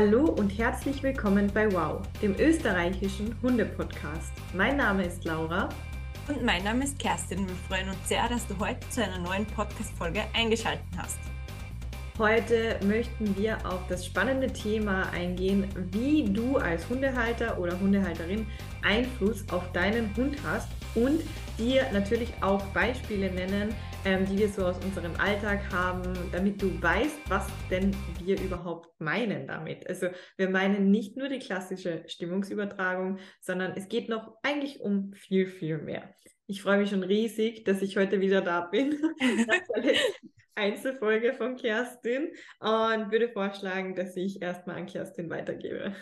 Hallo und herzlich willkommen bei Wow, dem österreichischen Hunde-Podcast. Mein Name ist Laura. Und mein Name ist Kerstin. Wir freuen uns sehr, dass du heute zu einer neuen Podcast-Folge eingeschaltet hast. Heute möchten wir auf das spannende Thema eingehen, wie du als Hundehalter oder Hundehalterin Einfluss auf deinen Hund hast und dir natürlich auch Beispiele nennen, ähm, die wir so aus unserem Alltag haben, damit du weißt, was denn wir überhaupt meinen damit. Also wir meinen nicht nur die klassische Stimmungsübertragung, sondern es geht noch eigentlich um viel, viel mehr. Ich freue mich schon riesig, dass ich heute wieder da bin. Einzelfolge von Kerstin und würde vorschlagen, dass ich erstmal an Kerstin weitergebe.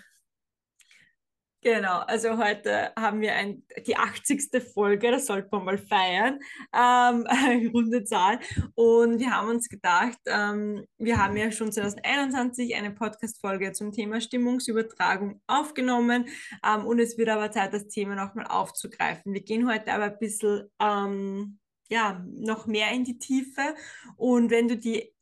Genau, also heute haben wir ein, die 80. Folge, das sollte man mal feiern, ähm, runde Zahl. Und wir haben uns gedacht, ähm, wir haben ja schon 2021 eine Podcast-Folge zum Thema Stimmungsübertragung aufgenommen ähm, und es wird aber Zeit, das Thema nochmal aufzugreifen. Wir gehen heute aber ein bisschen ähm, ja, noch mehr in die Tiefe und wenn du die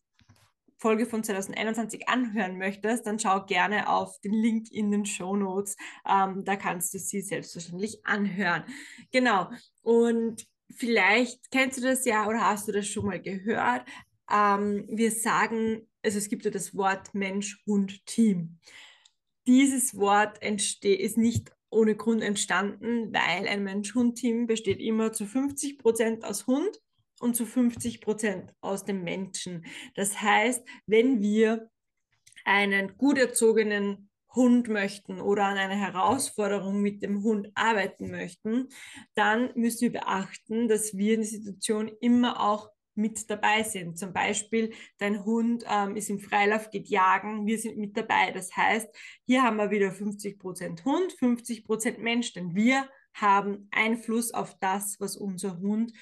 Folge von 2021 anhören möchtest, dann schau gerne auf den Link in den Show Notes. Ähm, da kannst du sie selbstverständlich anhören. Genau. Und vielleicht kennst du das ja oder hast du das schon mal gehört. Ähm, wir sagen, also es gibt ja das Wort Mensch, Hund, Team. Dieses Wort entsteht, ist nicht ohne Grund entstanden, weil ein Mensch-Hund-Team besteht immer zu 50 Prozent aus Hund und zu 50 Prozent aus dem Menschen. Das heißt, wenn wir einen gut erzogenen Hund möchten oder an einer Herausforderung mit dem Hund arbeiten möchten, dann müssen wir beachten, dass wir in der Situation immer auch mit dabei sind. Zum Beispiel, dein Hund ähm, ist im Freilauf, geht jagen, wir sind mit dabei. Das heißt, hier haben wir wieder 50 Prozent Hund, 50 Prozent Mensch, denn wir haben Einfluss auf das, was unser Hund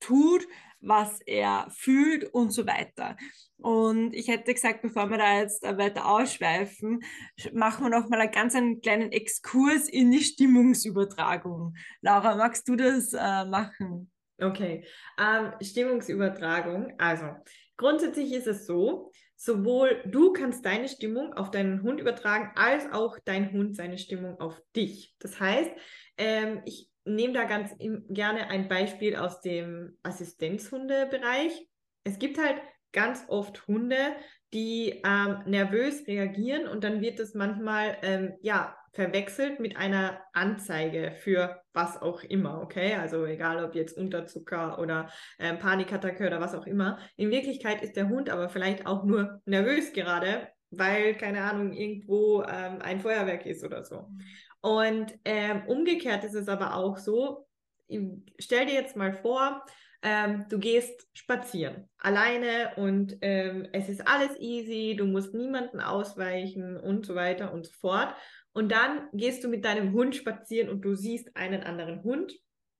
tut, was er fühlt und so weiter. Und ich hätte gesagt, bevor wir da jetzt weiter ausschweifen, machen wir noch mal einen ganz einen kleinen Exkurs in die Stimmungsübertragung. Laura, magst du das äh, machen? Okay, ähm, Stimmungsübertragung. Also grundsätzlich ist es so, sowohl du kannst deine Stimmung auf deinen Hund übertragen, als auch dein Hund seine Stimmung auf dich. Das heißt, ähm, ich nehme da ganz gerne ein Beispiel aus dem Assistenzhundebereich. Es gibt halt ganz oft Hunde, die ähm, nervös reagieren und dann wird es manchmal ähm, ja verwechselt mit einer Anzeige für was auch immer, okay? Also egal ob jetzt Unterzucker oder äh, Panikattacke oder was auch immer. In Wirklichkeit ist der Hund aber vielleicht auch nur nervös gerade, weil keine Ahnung irgendwo ähm, ein Feuerwerk ist oder so. Und ähm, umgekehrt ist es aber auch so, stell dir jetzt mal vor, ähm, du gehst spazieren alleine und ähm, es ist alles easy, du musst niemanden ausweichen und so weiter und so fort. Und dann gehst du mit deinem Hund spazieren und du siehst einen anderen Hund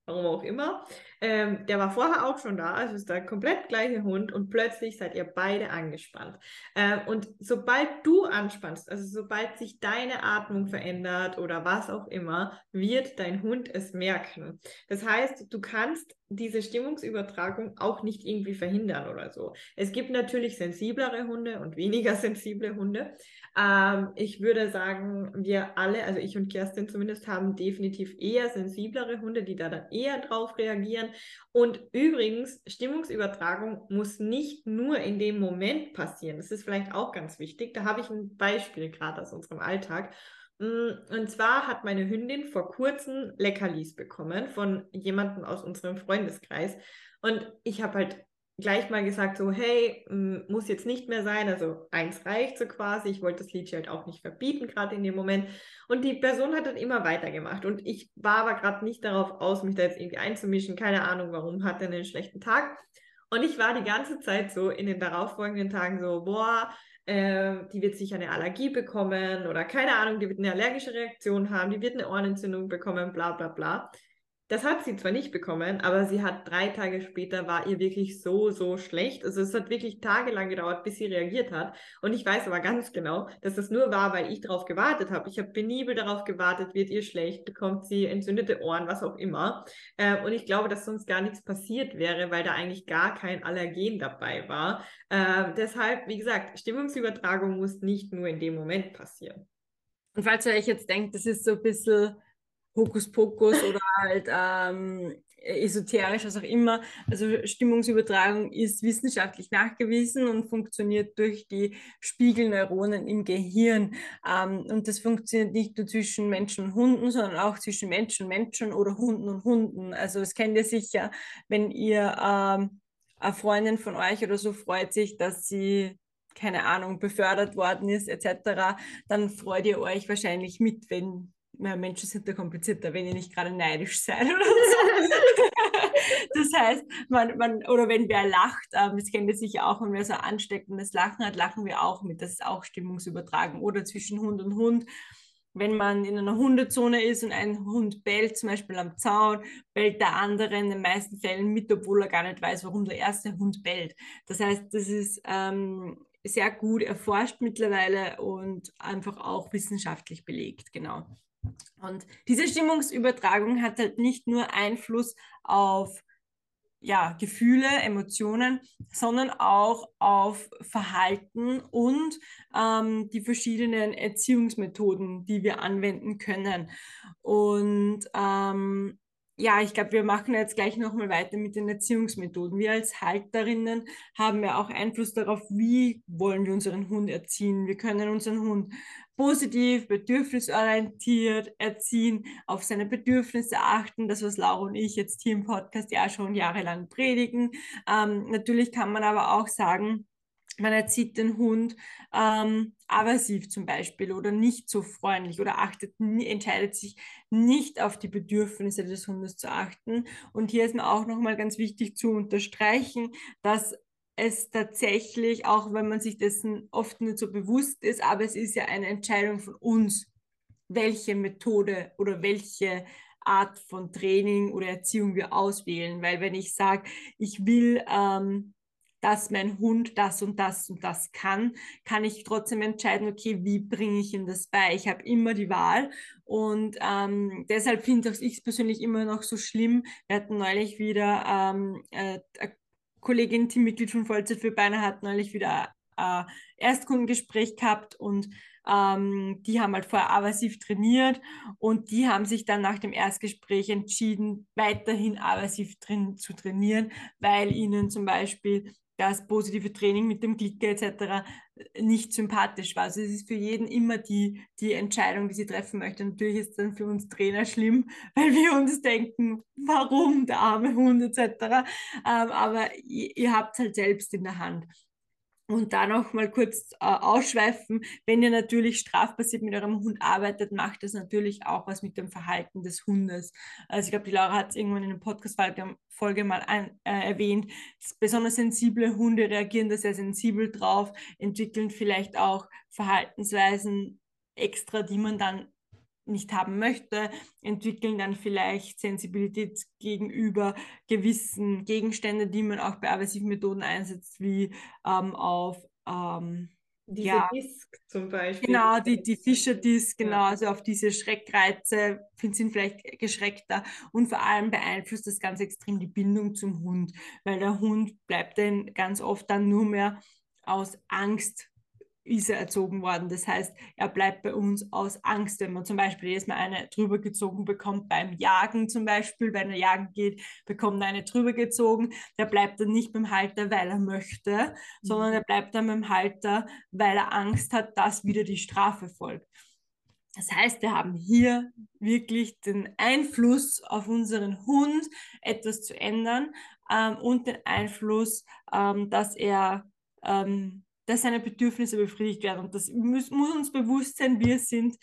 warum auch immer. Ähm, der war vorher auch schon da, also ist der komplett gleiche Hund und plötzlich seid ihr beide angespannt. Ähm, und sobald du anspannst, also sobald sich deine Atmung verändert oder was auch immer, wird dein Hund es merken. Das heißt, du kannst diese Stimmungsübertragung auch nicht irgendwie verhindern oder so. Es gibt natürlich sensiblere Hunde und weniger sensible Hunde. Ähm, ich würde sagen, wir alle, also ich und Kerstin zumindest, haben definitiv eher sensiblere Hunde, die da dann eher drauf reagieren. Und übrigens, Stimmungsübertragung muss nicht nur in dem Moment passieren. Das ist vielleicht auch ganz wichtig. Da habe ich ein Beispiel gerade aus unserem Alltag. Mm, und zwar hat meine Hündin vor kurzem Leckerlis bekommen von jemandem aus unserem Freundeskreis. Und ich habe halt gleich mal gesagt, so, hey, muss jetzt nicht mehr sein, also eins reicht so quasi. Ich wollte das Lied halt auch nicht verbieten, gerade in dem Moment. Und die Person hat dann immer weitergemacht. Und ich war aber gerade nicht darauf aus, mich da jetzt irgendwie einzumischen. Keine Ahnung, warum, hat er einen schlechten Tag. Und ich war die ganze Zeit so in den darauffolgenden Tagen so, boah, äh, die wird sicher eine Allergie bekommen oder keine Ahnung, die wird eine allergische Reaktion haben, die wird eine Ohrenentzündung bekommen, bla bla bla. Das hat sie zwar nicht bekommen, aber sie hat drei Tage später war ihr wirklich so, so schlecht. Also es hat wirklich tagelang gedauert, bis sie reagiert hat. Und ich weiß aber ganz genau, dass das nur war, weil ich darauf gewartet habe. Ich habe penibel darauf gewartet, wird ihr schlecht, bekommt sie entzündete Ohren, was auch immer. Ähm, und ich glaube, dass sonst gar nichts passiert wäre, weil da eigentlich gar kein Allergen dabei war. Ähm, deshalb, wie gesagt, Stimmungsübertragung muss nicht nur in dem Moment passieren. Und falls ihr euch jetzt denkt, das ist so ein bisschen Hokuspokus oder halt ähm, esoterisch, was auch immer. Also Stimmungsübertragung ist wissenschaftlich nachgewiesen und funktioniert durch die Spiegelneuronen im Gehirn. Ähm, und das funktioniert nicht nur zwischen Menschen und Hunden, sondern auch zwischen Menschen und Menschen oder Hunden und Hunden. Also es kennt ihr sicher, wenn ihr ähm, eine Freundin von euch oder so freut sich, dass sie keine Ahnung, befördert worden ist, etc., dann freut ihr euch wahrscheinlich mit, wenn Menschen sind da komplizierter, wenn ihr nicht gerade neidisch seid oder so. das heißt, man, man, oder wenn wer lacht, ähm, das kennt ihr sicher auch, wenn wer so ansteckendes Lachen hat, lachen wir auch mit. Das ist auch Stimmungsübertragen. Oder zwischen Hund und Hund. Wenn man in einer Hundezone ist und ein Hund bellt, zum Beispiel am Zaun, bellt der andere in den meisten Fällen mit, obwohl er gar nicht weiß, warum der erste Hund bellt. Das heißt, das ist ähm, sehr gut erforscht mittlerweile und einfach auch wissenschaftlich belegt, genau. Und diese Stimmungsübertragung hat halt nicht nur Einfluss auf ja, Gefühle, Emotionen, sondern auch auf Verhalten und ähm, die verschiedenen Erziehungsmethoden, die wir anwenden können. Und ähm, ja, ich glaube, wir machen jetzt gleich nochmal weiter mit den Erziehungsmethoden. Wir als Halterinnen haben ja auch Einfluss darauf, wie wollen wir unseren Hund erziehen. Wir können unseren Hund positiv, bedürfnisorientiert erziehen, auf seine Bedürfnisse achten, das, was Laura und ich jetzt hier im Podcast ja schon jahrelang predigen. Ähm, natürlich kann man aber auch sagen, man erzieht den Hund ähm, aversiv zum Beispiel oder nicht so freundlich oder achtet, entscheidet sich nicht auf die Bedürfnisse des Hundes zu achten. Und hier ist mir auch nochmal ganz wichtig zu unterstreichen, dass es tatsächlich, auch wenn man sich dessen oft nicht so bewusst ist, aber es ist ja eine Entscheidung von uns, welche Methode oder welche Art von Training oder Erziehung wir auswählen. Weil wenn ich sage, ich will, ähm, dass mein Hund das und das und das kann, kann ich trotzdem entscheiden, okay, wie bringe ich ihm das bei? Ich habe immer die Wahl und ähm, deshalb finde ich es persönlich immer noch so schlimm. Wir hatten neulich wieder ähm, äh, Kollegin, Teammitglied von Vollzeit für Beine hat neulich wieder äh, Erstkundengespräch gehabt und ähm, die haben halt vorher aversiv trainiert und die haben sich dann nach dem Erstgespräch entschieden, weiterhin aversiv drin zu trainieren, weil ihnen zum Beispiel das positive Training mit dem Klicker etc. nicht sympathisch war. Also es ist für jeden immer die, die Entscheidung, die sie treffen möchte. Natürlich ist es dann für uns Trainer schlimm, weil wir uns denken, warum der arme Hund etc. Ähm, aber ihr, ihr habt es halt selbst in der Hand. Und da noch mal kurz äh, ausschweifen, wenn ihr natürlich strafbasiert mit eurem Hund arbeitet, macht das natürlich auch was mit dem Verhalten des Hundes. Also ich glaube, die Laura hat es irgendwann in einer Podcast-Folge mal ein, äh, erwähnt. Besonders sensible Hunde reagieren da sehr sensibel drauf, entwickeln vielleicht auch Verhaltensweisen extra, die man dann nicht haben möchte, entwickeln dann vielleicht Sensibilität gegenüber gewissen Gegenständen, die man auch bei aversiven Methoden einsetzt, wie ähm, auf ähm, diese ja, Disk zum Beispiel. Genau, die, die Fischer-Disk, genau, also auf diese Schreckreize sind vielleicht geschreckter und vor allem beeinflusst das ganz extrem die Bindung zum Hund, weil der Hund bleibt dann ganz oft dann nur mehr aus Angst ist er erzogen worden. Das heißt, er bleibt bei uns aus Angst, wenn man zum Beispiel jetzt mal eine drüber gezogen bekommt beim Jagen zum Beispiel, wenn er jagen geht, bekommt er eine drüber gezogen. Der bleibt dann nicht beim Halter, weil er möchte, mhm. sondern er bleibt dann beim Halter, weil er Angst hat, dass wieder die Strafe folgt. Das heißt, wir haben hier wirklich den Einfluss auf unseren Hund, etwas zu ändern ähm, und den Einfluss, ähm, dass er ähm, dass seine Bedürfnisse befriedigt werden. Und das muss, muss uns bewusst sein, wir sind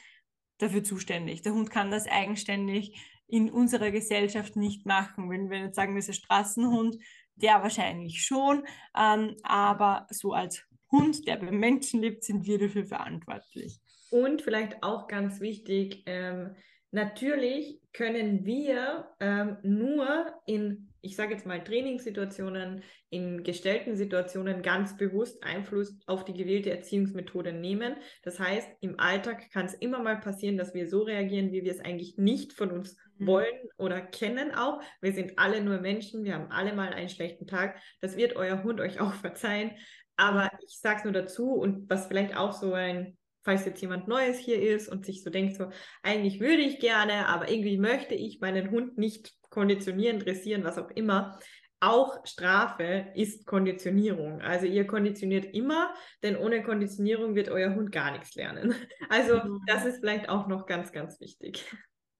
dafür zuständig. Der Hund kann das eigenständig in unserer Gesellschaft nicht machen. Wenn wir jetzt sagen, wir sind Straßenhund, der wahrscheinlich schon, ähm, aber so als Hund, der beim Menschen lebt, sind wir dafür verantwortlich. Und vielleicht auch ganz wichtig, ähm, natürlich können wir ähm, nur in, ich sage jetzt mal, Trainingssituationen, in gestellten Situationen ganz bewusst Einfluss auf die gewählte Erziehungsmethode nehmen. Das heißt, im Alltag kann es immer mal passieren, dass wir so reagieren, wie wir es eigentlich nicht von uns mhm. wollen oder kennen auch. Wir sind alle nur Menschen, wir haben alle mal einen schlechten Tag. Das wird euer Hund euch auch verzeihen. Aber ich sage es nur dazu und was vielleicht auch so ein falls jetzt jemand Neues hier ist und sich so denkt, so, eigentlich würde ich gerne, aber irgendwie möchte ich meinen Hund nicht konditionieren, dressieren, was auch immer. Auch Strafe ist Konditionierung. Also ihr konditioniert immer, denn ohne Konditionierung wird euer Hund gar nichts lernen. Also mhm. das ist vielleicht auch noch ganz, ganz wichtig.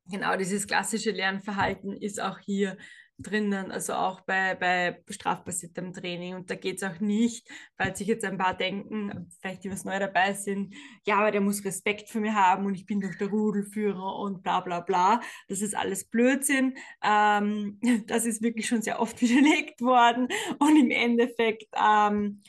Genau, dieses klassische Lernverhalten ist auch hier drinnen, also auch bei, bei strafbasiertem Training. Und da geht es auch nicht, falls sich jetzt ein paar denken, vielleicht die was neu dabei sind, ja, aber der muss Respekt für mich haben und ich bin doch der Rudelführer und bla bla bla. Das ist alles Blödsinn. Ähm, das ist wirklich schon sehr oft widerlegt worden. Und im Endeffekt, ähm,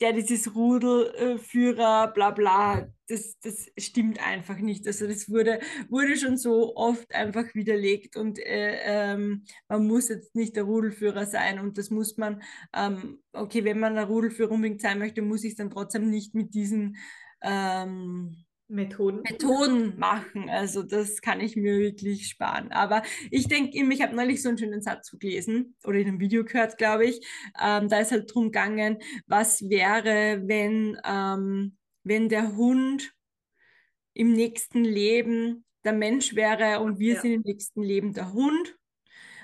ja, dieses Rudelführer, bla bla, das, das stimmt einfach nicht. Also das wurde, wurde schon so oft einfach widerlegt und äh, ähm, man muss jetzt nicht der Rudelführer sein und das muss man, ähm, okay, wenn man der Rudelführer unbedingt sein möchte, muss ich dann trotzdem nicht mit diesen ähm, Methoden. Methoden machen. Also das kann ich mir wirklich sparen. Aber ich denke, ich habe neulich so einen schönen Satz gelesen oder in einem Video gehört, glaube ich. Ähm, da ist halt drum gegangen, was wäre, wenn, ähm, wenn der Hund im nächsten Leben der Mensch wäre und wir ja. sind im nächsten Leben der Hund.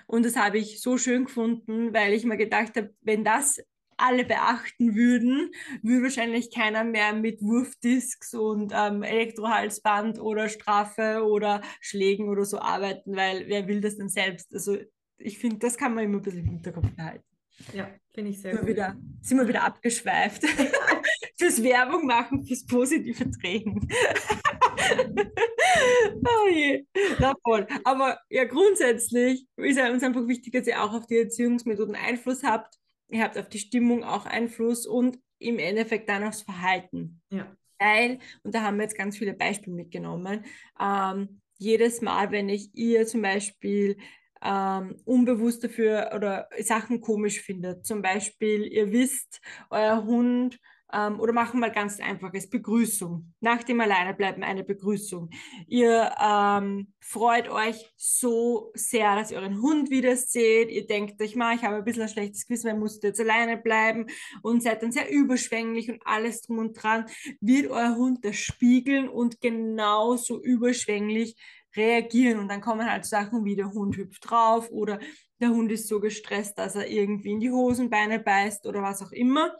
Und das habe ich so schön gefunden, weil ich mir gedacht habe, wenn das alle beachten würden, würde wahrscheinlich keiner mehr mit Wurfdisks und ähm, Elektrohalsband oder Strafe oder Schlägen oder so arbeiten, weil wer will das denn selbst? Also ich finde, das kann man immer ein bisschen im Hinterkopf behalten. Ja, finde ich sehr sind gut. Wieder, sind wir wieder abgeschweift. fürs Werbung machen, fürs positive Training. oh je. Na voll. Aber ja, grundsätzlich ist ja uns einfach wichtig, dass ihr auch auf die Erziehungsmethoden Einfluss habt ihr habt auf die Stimmung auch Einfluss und im Endeffekt dann aufs Verhalten. Ja. Weil, und da haben wir jetzt ganz viele Beispiele mitgenommen, ähm, jedes Mal, wenn ich ihr zum Beispiel ähm, unbewusst dafür oder Sachen komisch findet, zum Beispiel ihr wisst, euer Hund ähm, oder machen wir mal ganz einfaches Begrüßung. Nach dem Alleinebleiben eine Begrüßung. Ihr ähm, freut euch so sehr, dass ihr euren Hund wieder seht. Ihr denkt euch mal, ich habe ein bisschen ein schlechtes Gewissen, weil musste jetzt alleine bleiben und seid dann sehr überschwänglich und alles drum und dran. Wird euer Hund das spiegeln und genauso überschwänglich reagieren. Und dann kommen halt Sachen wie der Hund hüpft drauf oder der Hund ist so gestresst, dass er irgendwie in die Hosenbeine beißt oder was auch immer.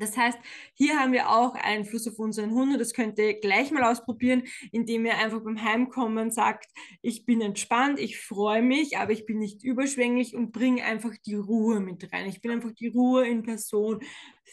Das heißt, hier haben wir auch Einfluss auf unseren Hund und das könnt ihr gleich mal ausprobieren, indem ihr einfach beim Heimkommen sagt, ich bin entspannt, ich freue mich, aber ich bin nicht überschwänglich und bringe einfach die Ruhe mit rein. Ich bin einfach die Ruhe in Person.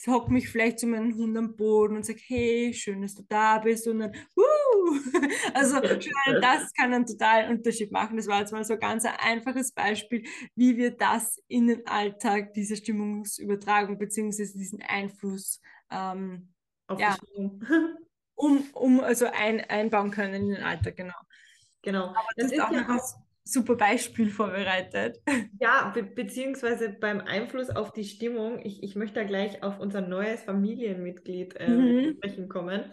Hocke mich vielleicht zu meinem Hund am Boden und sage, hey, schön, dass du da bist und dann, uh, also das kann einen totalen Unterschied machen. Das war jetzt mal so ein ganz einfaches Beispiel, wie wir das in den Alltag, diese Stimmungsübertragung beziehungsweise diesen Einfluss ähm, ja, um, um also ein, einbauen können in den Alltag, genau. Genau. Aber das, das ist auch ja ein super Beispiel vorbereitet. Ja, be beziehungsweise beim Einfluss auf die Stimmung, ich, ich möchte da gleich auf unser neues Familienmitglied äh, mhm. sprechen kommen.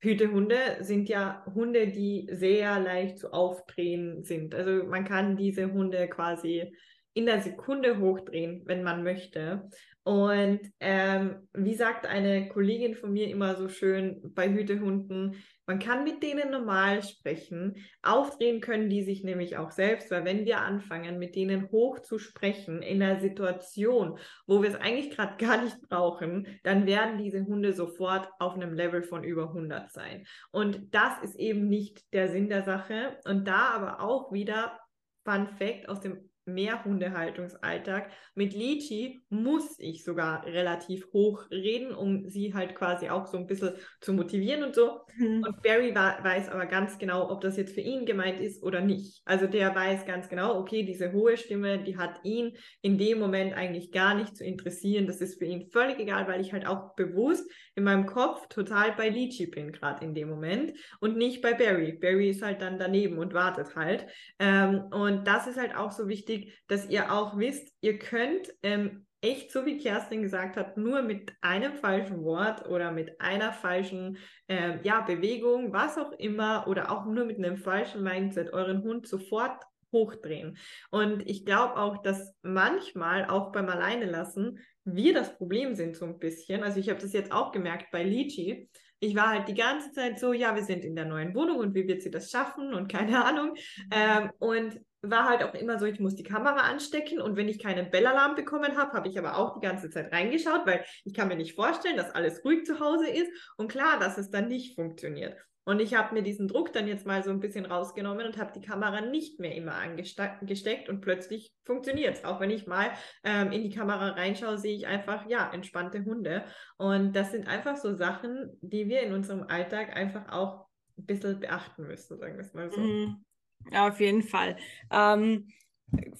Hütehunde sind ja Hunde, die sehr leicht zu aufdrehen sind. Also man kann diese Hunde quasi in der Sekunde hochdrehen, wenn man möchte. Und ähm, wie sagt eine Kollegin von mir immer so schön bei Hütehunden, man kann mit denen normal sprechen. Aufdrehen können die sich nämlich auch selbst, weil wenn wir anfangen, mit denen hoch zu sprechen in einer Situation, wo wir es eigentlich gerade gar nicht brauchen, dann werden diese Hunde sofort auf einem Level von über 100 sein. Und das ist eben nicht der Sinn der Sache. Und da aber auch wieder Fun Fact aus dem mehr Hundehaltungsalltag. Mit Lichi muss ich sogar relativ hoch reden, um sie halt quasi auch so ein bisschen zu motivieren und so. Mhm. Und Barry weiß aber ganz genau, ob das jetzt für ihn gemeint ist oder nicht. Also der weiß ganz genau, okay, diese hohe Stimme, die hat ihn in dem Moment eigentlich gar nicht zu interessieren. Das ist für ihn völlig egal, weil ich halt auch bewusst in meinem Kopf total bei Lichi bin, gerade in dem Moment und nicht bei Barry. Barry ist halt dann daneben und wartet halt. Ähm, und das ist halt auch so wichtig, dass ihr auch wisst, ihr könnt ähm, echt, so wie Kerstin gesagt hat, nur mit einem falschen Wort oder mit einer falschen ähm, ja, Bewegung, was auch immer, oder auch nur mit einem falschen Mindset euren Hund sofort hochdrehen. Und ich glaube auch, dass manchmal auch beim Alleine lassen wir das Problem sind so ein bisschen. Also ich habe das jetzt auch gemerkt bei Lichi. Ich war halt die ganze Zeit so, ja, wir sind in der neuen Wohnung und wie wird sie das schaffen und keine Ahnung. Ähm, und war halt auch immer so, ich muss die Kamera anstecken und wenn ich keinen Bellalarm bekommen habe, habe ich aber auch die ganze Zeit reingeschaut, weil ich kann mir nicht vorstellen, dass alles ruhig zu Hause ist und klar, dass es dann nicht funktioniert. Und ich habe mir diesen Druck dann jetzt mal so ein bisschen rausgenommen und habe die Kamera nicht mehr immer angesteckt und plötzlich funktioniert es. Auch wenn ich mal ähm, in die Kamera reinschaue, sehe ich einfach, ja, entspannte Hunde. Und das sind einfach so Sachen, die wir in unserem Alltag einfach auch ein bisschen beachten müssen, sagen wir es mal so. Mhm. Ja, auf jeden Fall. Ähm,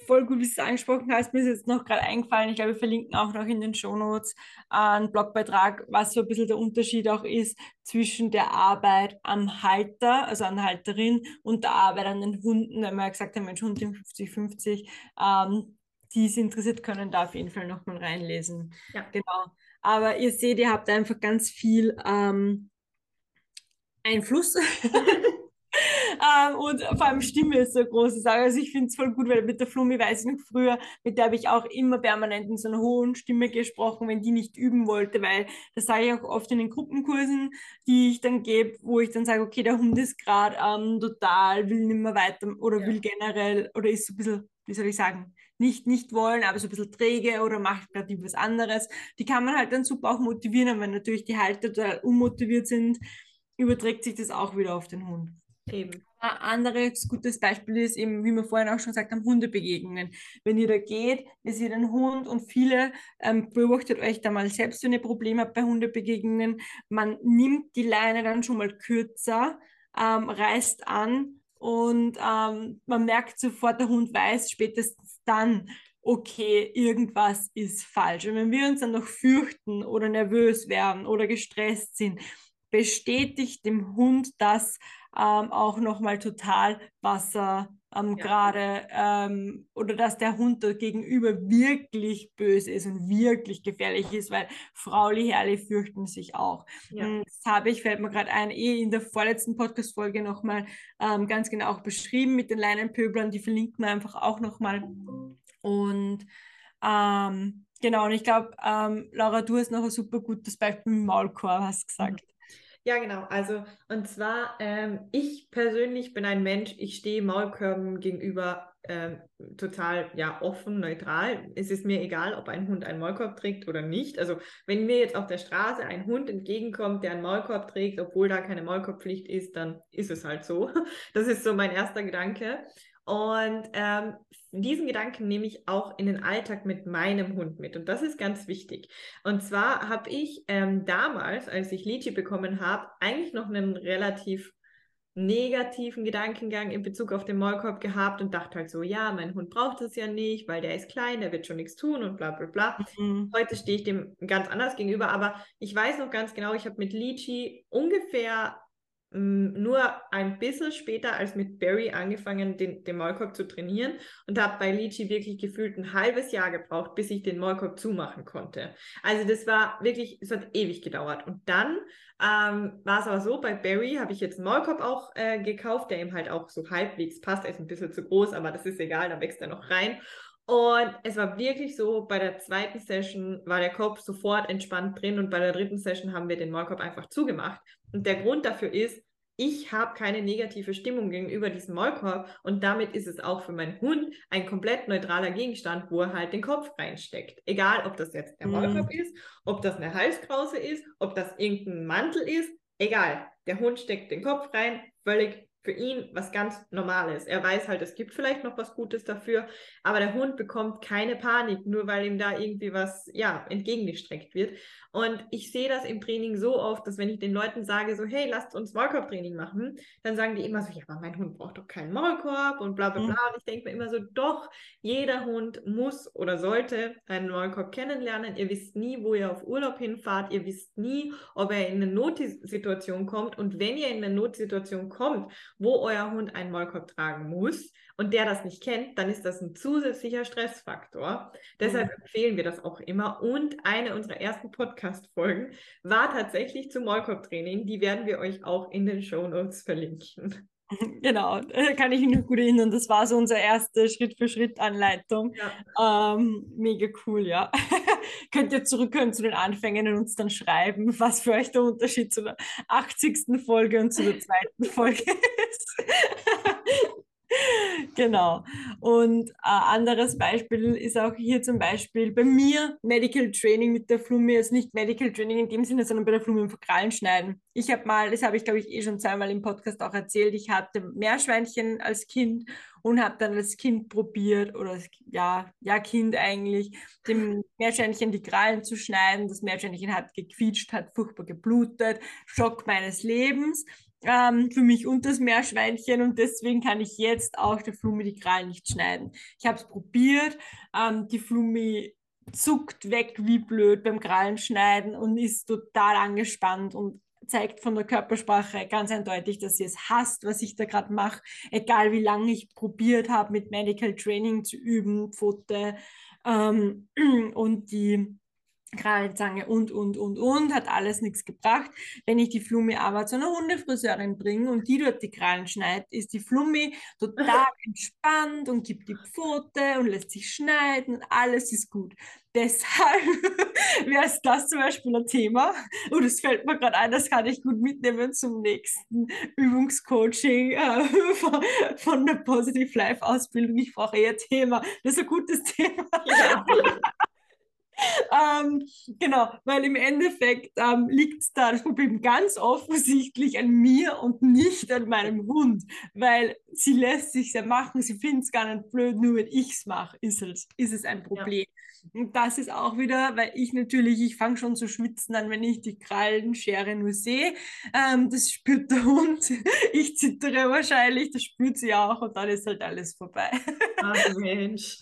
voll gut, wie du es angesprochen hast. Mir ist jetzt noch gerade eingefallen, ich glaube, wir verlinken auch noch in den Shownotes äh, einen Blogbeitrag, was so ein bisschen der Unterschied auch ist zwischen der Arbeit am Halter, also an der Halterin, und der Arbeit an den Hunden. Wenn wir ja gesagt haben, Mensch, Hund 50-50, ähm, die es interessiert, können da auf jeden Fall nochmal reinlesen. Ja. Genau. Aber ihr seht, ihr habt einfach ganz viel ähm, Einfluss ähm, und vor allem Stimme ist so eine große Sache. Also ich finde es voll gut, weil mit der Flummi weiß ich noch früher, mit der habe ich auch immer permanent in so einer hohen Stimme gesprochen, wenn die nicht üben wollte, weil das sage ich auch oft in den Gruppenkursen, die ich dann gebe, wo ich dann sage, okay, der Hund ist gerade ähm, total, will nicht mehr weiter oder ja. will generell oder ist so ein bisschen, wie soll ich sagen, nicht, nicht wollen, aber so ein bisschen träge oder macht gerade was anderes. Die kann man halt dann super auch motivieren, und wenn natürlich die Halter total unmotiviert sind, überträgt sich das auch wieder auf den Hund. Eben. Ein anderes gutes Beispiel ist eben, wie wir vorhin auch schon gesagt haben, Hundebegegnungen. Wenn ihr da geht, ihr seht einen Hund und viele ähm, beobachtet euch da mal selbst, wenn ihr Probleme habt bei Hundebegegnungen. Man nimmt die Leine dann schon mal kürzer, ähm, reißt an und ähm, man merkt sofort, der Hund weiß spätestens dann, okay, irgendwas ist falsch. Und wenn wir uns dann noch fürchten oder nervös werden oder gestresst sind, bestätigt dem Hund das, ähm, auch nochmal total Wasser ähm, ja. gerade ähm, oder dass der Hund da gegenüber wirklich böse ist und wirklich gefährlich ist, weil Frauli Herrli fürchten sich auch. Ja. Hm, das habe ich, fällt mir gerade ein, eh in der vorletzten Podcast-Folge nochmal ähm, ganz genau auch beschrieben mit den Leinenpöblern, die verlinken wir einfach auch nochmal. Und ähm, genau, und ich glaube, ähm, Laura, du hast noch ein super gutes Beispiel mit Maulkorb, hast gesagt. Ja, genau. Also, und zwar, ähm, ich persönlich bin ein Mensch, ich stehe Maulkörben gegenüber ähm, total ja offen, neutral. Es ist mir egal, ob ein Hund einen Maulkorb trägt oder nicht. Also, wenn mir jetzt auf der Straße ein Hund entgegenkommt, der einen Maulkorb trägt, obwohl da keine Maulkorbpflicht ist, dann ist es halt so. Das ist so mein erster Gedanke. Und ähm, diesen Gedanken nehme ich auch in den Alltag mit meinem Hund mit. Und das ist ganz wichtig. Und zwar habe ich ähm, damals, als ich Lichi bekommen habe, eigentlich noch einen relativ negativen Gedankengang in Bezug auf den Maulkorb gehabt und dachte halt so, ja, mein Hund braucht das ja nicht, weil der ist klein, der wird schon nichts tun und bla bla bla. Mhm. Heute stehe ich dem ganz anders gegenüber, aber ich weiß noch ganz genau, ich habe mit Lichi ungefähr nur ein bisschen später als mit Barry angefangen, den, den Maulkorb zu trainieren und habe bei Lichi wirklich gefühlt ein halbes Jahr gebraucht, bis ich den Maulkorb zumachen konnte. Also das war wirklich, es hat ewig gedauert. Und dann ähm, war es aber so, bei Barry habe ich jetzt einen Maulkorb auch äh, gekauft, der ihm halt auch so halbwegs passt. Er ist ein bisschen zu groß, aber das ist egal, da wächst er noch rein. Und es war wirklich so, bei der zweiten Session war der Kopf sofort entspannt drin und bei der dritten Session haben wir den Maulkorb einfach zugemacht. Und der Grund dafür ist, ich habe keine negative Stimmung gegenüber diesem Maulkorb und damit ist es auch für meinen Hund ein komplett neutraler Gegenstand, wo er halt den Kopf reinsteckt. Egal, ob das jetzt der mhm. Maulkorb mm. ist, ob das eine Halskrause ist, ob das irgendein Mantel ist, egal. Der Hund steckt den Kopf rein, völlig für ihn was ganz Normales. Er weiß halt, es gibt vielleicht noch was Gutes dafür, aber der Hund bekommt keine Panik, nur weil ihm da irgendwie was, ja, entgegengestreckt wird. Und ich sehe das im Training so oft, dass wenn ich den Leuten sage, so, hey, lasst uns Maulkorb-Training machen, dann sagen die immer so, ja, aber mein Hund braucht doch keinen Maulkorb und bla bla bla. Mhm. Und ich denke mir immer so, doch, jeder Hund muss oder sollte einen Maulkorb kennenlernen. Ihr wisst nie, wo ihr auf Urlaub hinfahrt. Ihr wisst nie, ob er in eine Notsituation kommt. Und wenn ihr in eine Notsituation kommt, wo euer Hund einen Maulkorb tragen muss, und der das nicht kennt, dann ist das ein zusätzlicher Stressfaktor. Deshalb mhm. empfehlen wir das auch immer. Und eine unserer ersten Podcast-Folgen war tatsächlich zum Maulkorb-Training. Die werden wir euch auch in den Show Notes verlinken. Genau, kann ich mich noch gut erinnern. Das war so unsere erste Schritt-für-Schritt-Anleitung. Ja. Ähm, mega cool, ja. Könnt ihr zurückhören zu den Anfängen und uns dann schreiben, was für euch der Unterschied zu der 80. Folge und zu der zweiten Folge ist. genau. Und ein anderes Beispiel ist auch hier zum Beispiel bei mir Medical Training mit der Flume, jetzt nicht Medical Training in dem Sinne, sondern bei der Flume im Verkrallen schneiden. Ich habe mal, das habe ich glaube ich eh schon zweimal im Podcast auch erzählt, ich hatte Meerschweinchen als Kind und habe dann als Kind probiert, oder ja, ja, Kind eigentlich, dem Meerschweinchen die Krallen zu schneiden. Das Meerschweinchen hat gequietscht, hat furchtbar geblutet, Schock meines Lebens ähm, für mich und das Meerschweinchen und deswegen kann ich jetzt auch der Flumi die Krallen nicht schneiden. Ich habe es probiert, ähm, die Flumi zuckt weg wie blöd beim Krallenschneiden und ist total angespannt und zeigt von der Körpersprache ganz eindeutig, dass sie es hasst, was ich da gerade mache, egal wie lange ich probiert habe, mit Medical Training zu üben, Pfote ähm, und die Krallenzange und, und, und, und, hat alles nichts gebracht. Wenn ich die Flummi aber zu einer Hundefriseurin bringe und die dort die Krallen schneidet, ist die Flummi total entspannt und gibt die Pfote und lässt sich schneiden und alles ist gut. Deshalb wäre es das zum Beispiel ein Thema. Und es fällt mir gerade ein, das kann ich gut mitnehmen zum nächsten Übungscoaching äh, von, von, der Positive Life Ausbildung. Ich brauche eher Thema. Das ist ein gutes Thema. Ja. ähm, genau, weil im Endeffekt ähm, liegt da das Problem ganz offensichtlich an mir und nicht an meinem Hund, weil sie lässt sich ja machen, sie findet es gar nicht blöd, nur wenn ich es mache, ist es, ist es ein Problem. Ja. Und das ist auch wieder, weil ich natürlich, ich fange schon zu schwitzen an, wenn ich die Krallenschere nur sehe. Ähm, das spürt der Hund. Ich zittere wahrscheinlich, das spürt sie auch und dann ist halt alles vorbei. Ach Mensch.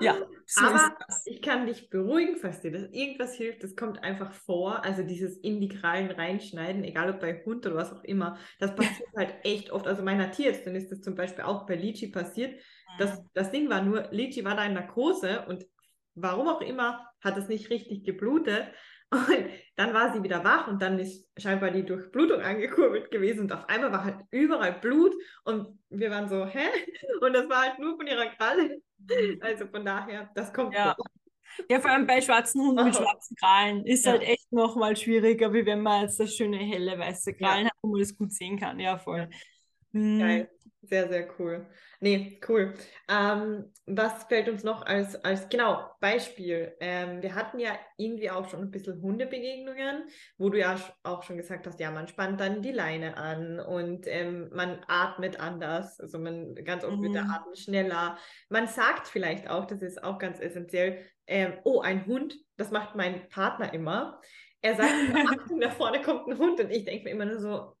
Ja, so aber ich kann dich beruhigen, falls dir das irgendwas hilft. Das kommt einfach vor. Also dieses in die Krallen reinschneiden, egal ob bei Hund oder was auch immer, das passiert halt echt oft. Also meiner Tierärztin ist das zum Beispiel auch bei Lichi passiert. Das, mhm. das Ding war nur, Lichi war da in Narkose und warum auch immer hat es nicht richtig geblutet. Und dann war sie wieder wach und dann ist scheinbar die Durchblutung angekurbelt gewesen und auf einmal war halt überall Blut und wir waren so, hä? Und das war halt nur von ihrer Kralle. Mhm. Also von daher, das kommt ja. Vor. Ja, vor allem bei schwarzen Hunden mit schwarzen Krallen ist ja. halt echt nochmal schwieriger, wie wenn man jetzt das schöne helle weiße Krallen ja. hat, wo man das gut sehen kann. Ja, voll. Mhm. Geil. Sehr, sehr cool. Nee, cool. Ähm, was fällt uns noch als, als genau Beispiel? Ähm, wir hatten ja irgendwie auch schon ein bisschen Hundebegegnungen, wo du ja auch schon gesagt hast, ja, man spannt dann die Leine an und ähm, man atmet anders. Also man ganz oft mhm. wird der mhm. Atem schneller. Man sagt vielleicht auch, das ist auch ganz essentiell, ähm, oh, ein Hund, das macht mein Partner immer. Er sagt, Achtung, da vorne kommt ein Hund und ich denke mir immer nur so,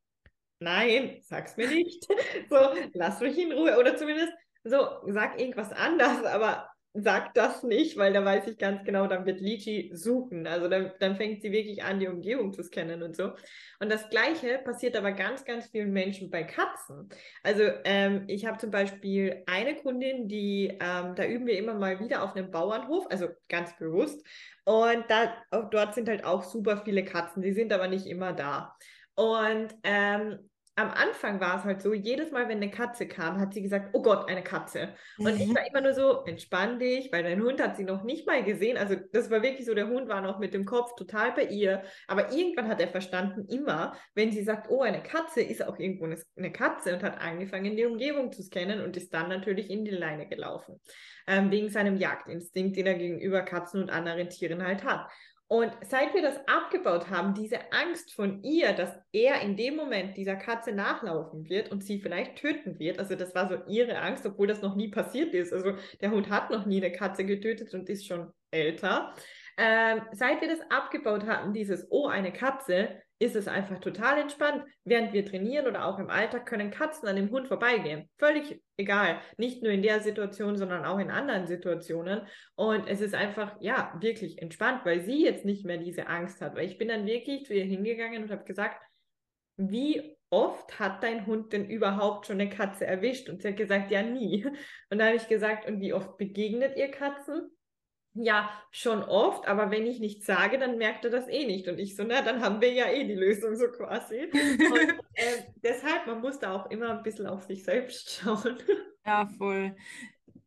nein, sag's mir nicht. so, lass mich in Ruhe. Oder zumindest so, sag irgendwas anders, aber sag das nicht, weil da weiß ich ganz genau, dann wird Lichi suchen. Also dann, dann fängt sie wirklich an, die Umgebung zu scannen und so. Und das Gleiche passiert aber ganz, ganz vielen Menschen bei Katzen. Also ähm, ich habe zum Beispiel eine Kundin, die, ähm, da üben wir immer mal wieder auf einem Bauernhof, also ganz bewusst. Und da, dort sind halt auch super viele Katzen, die sind aber nicht immer da. Und ähm, am Anfang war es halt so, jedes Mal, wenn eine Katze kam, hat sie gesagt, oh Gott, eine Katze. Und mhm. ich war immer nur so, entspann dich, weil dein Hund hat sie noch nicht mal gesehen. Also das war wirklich so, der Hund war noch mit dem Kopf total bei ihr. Aber irgendwann hat er verstanden, immer, wenn sie sagt, oh, eine Katze, ist auch irgendwo eine Katze und hat angefangen, die Umgebung zu scannen und ist dann natürlich in die Leine gelaufen. Ähm, wegen seinem Jagdinstinkt, den er gegenüber Katzen und anderen Tieren halt hat. Und seit wir das abgebaut haben, diese Angst von ihr, dass er in dem Moment dieser Katze nachlaufen wird und sie vielleicht töten wird, also das war so ihre Angst, obwohl das noch nie passiert ist. Also der Hund hat noch nie eine Katze getötet und ist schon älter. Ähm, seit wir das abgebaut hatten, dieses Oh, eine Katze, ist es einfach total entspannt. Während wir trainieren oder auch im Alltag können Katzen an dem Hund vorbeigehen. Völlig egal. Nicht nur in der Situation, sondern auch in anderen Situationen. Und es ist einfach, ja, wirklich entspannt, weil sie jetzt nicht mehr diese Angst hat. Weil ich bin dann wirklich zu ihr hingegangen und habe gesagt, wie oft hat dein Hund denn überhaupt schon eine Katze erwischt? Und sie hat gesagt, ja, nie. Und da habe ich gesagt, und wie oft begegnet ihr Katzen? Ja, schon oft, aber wenn ich nichts sage, dann merkt er das eh nicht. Und ich so, na, dann haben wir ja eh die Lösung so quasi. Und äh, deshalb, man muss da auch immer ein bisschen auf sich selbst schauen. Ja, voll.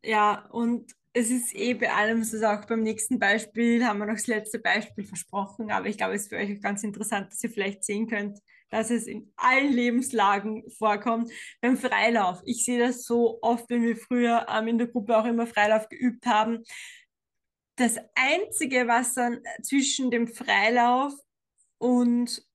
Ja, und es ist eh bei allem so, auch beim nächsten Beispiel haben wir noch das letzte Beispiel versprochen, aber ich glaube, es ist für euch auch ganz interessant, dass ihr vielleicht sehen könnt, dass es in allen Lebenslagen vorkommt. Beim Freilauf, ich sehe das so oft, wenn wir früher ähm, in der Gruppe auch immer Freilauf geübt haben, das Einzige, was dann zwischen dem Freilauf und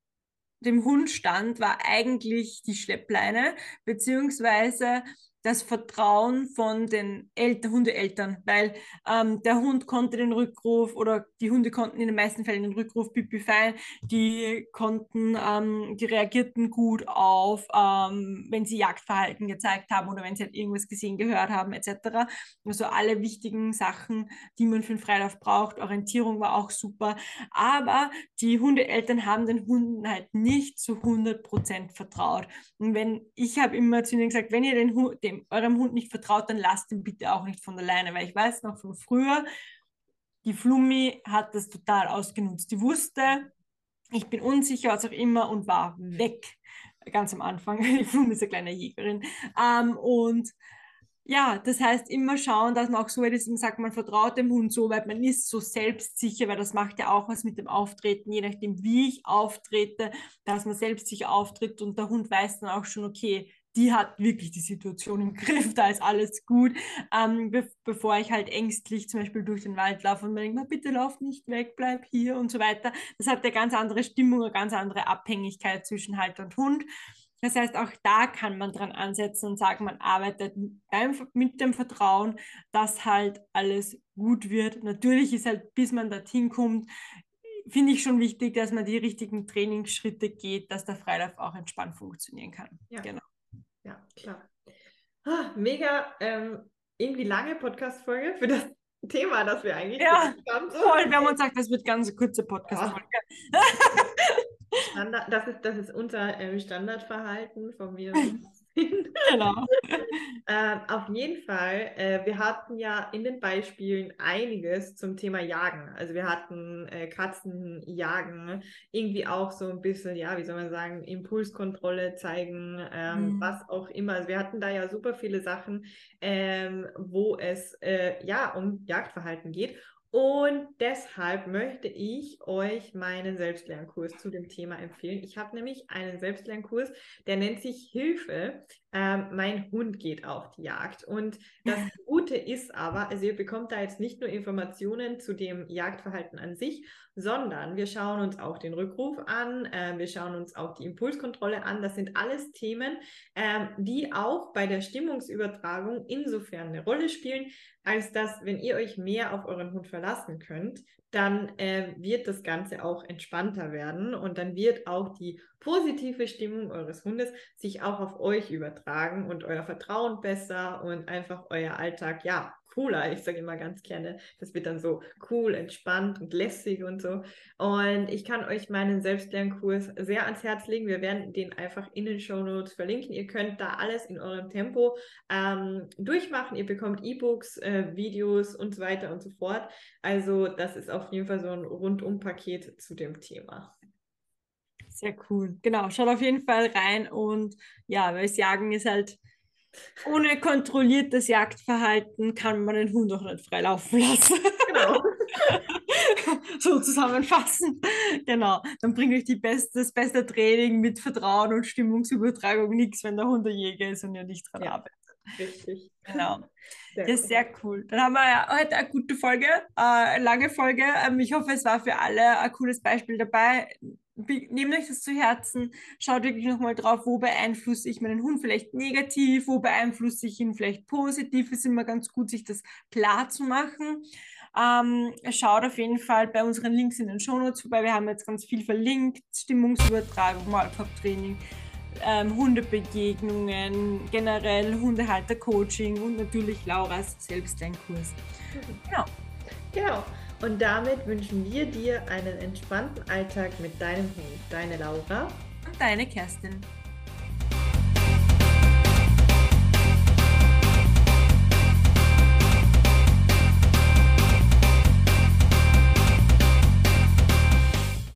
dem Hund stand, war eigentlich die Schleppleine, beziehungsweise das Vertrauen von den Eltern, Hundeeltern, weil ähm, der Hund konnte den Rückruf oder die Hunde konnten in den meisten Fällen den Rückruf pipi fein, die konnten, ähm, die reagierten gut auf, ähm, wenn sie Jagdverhalten gezeigt haben oder wenn sie halt irgendwas gesehen, gehört haben etc. Also alle wichtigen Sachen, die man für einen Freilauf braucht. Orientierung war auch super, aber die Hundeeltern haben den Hunden halt nicht zu 100% vertraut. Und wenn ich habe immer zu ihnen gesagt, wenn ihr den Hund, eurem Hund nicht vertraut, dann lasst ihn bitte auch nicht von alleine, weil ich weiß noch von früher, die Flummi hat das total ausgenutzt. Die wusste, ich bin unsicher, was auch immer und war weg. Ganz am Anfang. Die Flummi ist eine kleine Jägerin. Ähm, und ja, das heißt immer schauen, dass man auch so und sagt, man vertraut dem Hund so weit, man ist so selbstsicher, weil das macht ja auch was mit dem Auftreten, je nachdem, wie ich auftrete, dass man selbstsicher auftritt und der Hund weiß dann auch schon, okay, die hat wirklich die Situation im Griff, da ist alles gut, ähm, be bevor ich halt ängstlich zum Beispiel durch den Wald laufe und mir denke, bitte lauf nicht weg, bleib hier und so weiter. Das hat eine ganz andere Stimmung, eine ganz andere Abhängigkeit zwischen Halter und Hund. Das heißt, auch da kann man dran ansetzen und sagen, man arbeitet mit dem Vertrauen, dass halt alles gut wird. Natürlich ist halt, bis man dorthin kommt, finde ich schon wichtig, dass man die richtigen Trainingsschritte geht, dass der Freilauf auch entspannt funktionieren kann. Ja. Genau. Ja, klar. Ah, mega ähm, irgendwie lange Podcast-Folge für das Thema, das wir eigentlich ja, haben. So. Voll, wir haben uns gesagt, das wird ganz kurze Podcast-Folge. Ja. das, ist, das ist unser ähm, Standardverhalten von mir. genau. ähm, auf jeden Fall, äh, wir hatten ja in den Beispielen einiges zum Thema Jagen. Also wir hatten äh, Katzen jagen, irgendwie auch so ein bisschen, ja, wie soll man sagen, Impulskontrolle zeigen, ähm, mhm. was auch immer. Also wir hatten da ja super viele Sachen, ähm, wo es äh, ja um Jagdverhalten geht. Und deshalb möchte ich euch meinen Selbstlernkurs zu dem Thema empfehlen. Ich habe nämlich einen Selbstlernkurs, der nennt sich Hilfe. Ähm, mein Hund geht auf die Jagd. Und das Gute ist aber, also ihr bekommt da jetzt nicht nur Informationen zu dem Jagdverhalten an sich, sondern wir schauen uns auch den Rückruf an, äh, wir schauen uns auch die Impulskontrolle an. Das sind alles Themen, ähm, die auch bei der Stimmungsübertragung insofern eine Rolle spielen, als dass, wenn ihr euch mehr auf euren Hund verlassen könnt, dann äh, wird das Ganze auch entspannter werden und dann wird auch die positive Stimmung eures Hundes sich auch auf euch übertragen und euer Vertrauen besser und einfach euer Alltag, ja, cooler. Ich sage immer ganz gerne, das wird dann so cool, entspannt und lässig und so. Und ich kann euch meinen Selbstlernkurs sehr ans Herz legen. Wir werden den einfach in den Show Notes verlinken. Ihr könnt da alles in eurem Tempo ähm, durchmachen. Ihr bekommt E-Books, äh, Videos und so weiter und so fort. Also das ist auf jeden Fall so ein Rundum-Paket zu dem Thema. Sehr cool. Genau, schaut auf jeden Fall rein und ja, weil das Jagen ist halt ohne kontrolliertes Jagdverhalten kann man den Hund auch nicht frei laufen lassen. Genau. so zusammenfassen. Genau. Dann bringt euch die beste, das beste Training mit Vertrauen und Stimmungsübertragung nichts, wenn der Hund der Jäger ist und ihr nicht dran ja. arbeitet. Richtig. Genau. Sehr ja, sehr cool. Dann haben wir ja heute eine gute Folge, äh, eine lange Folge. Ähm, ich hoffe, es war für alle ein cooles Beispiel dabei. Nehmt euch das zu Herzen, schaut wirklich nochmal drauf, wo beeinflusse ich meinen Hund vielleicht negativ, wo beeinflusse ich ihn vielleicht positiv. Es ist immer ganz gut, sich das klar zu machen. Ähm, schaut auf jeden Fall bei unseren Links in den Shownotes vorbei. Wir haben jetzt ganz viel verlinkt: Stimmungsübertragung, Malcup-Training, ähm, Hundebegegnungen, generell Hundehalter-Coaching und natürlich Lauras Selbstlernкurs. Genau. Genau. Und damit wünschen wir dir einen entspannten Alltag mit deinem Hund. Deine Laura und deine Kerstin.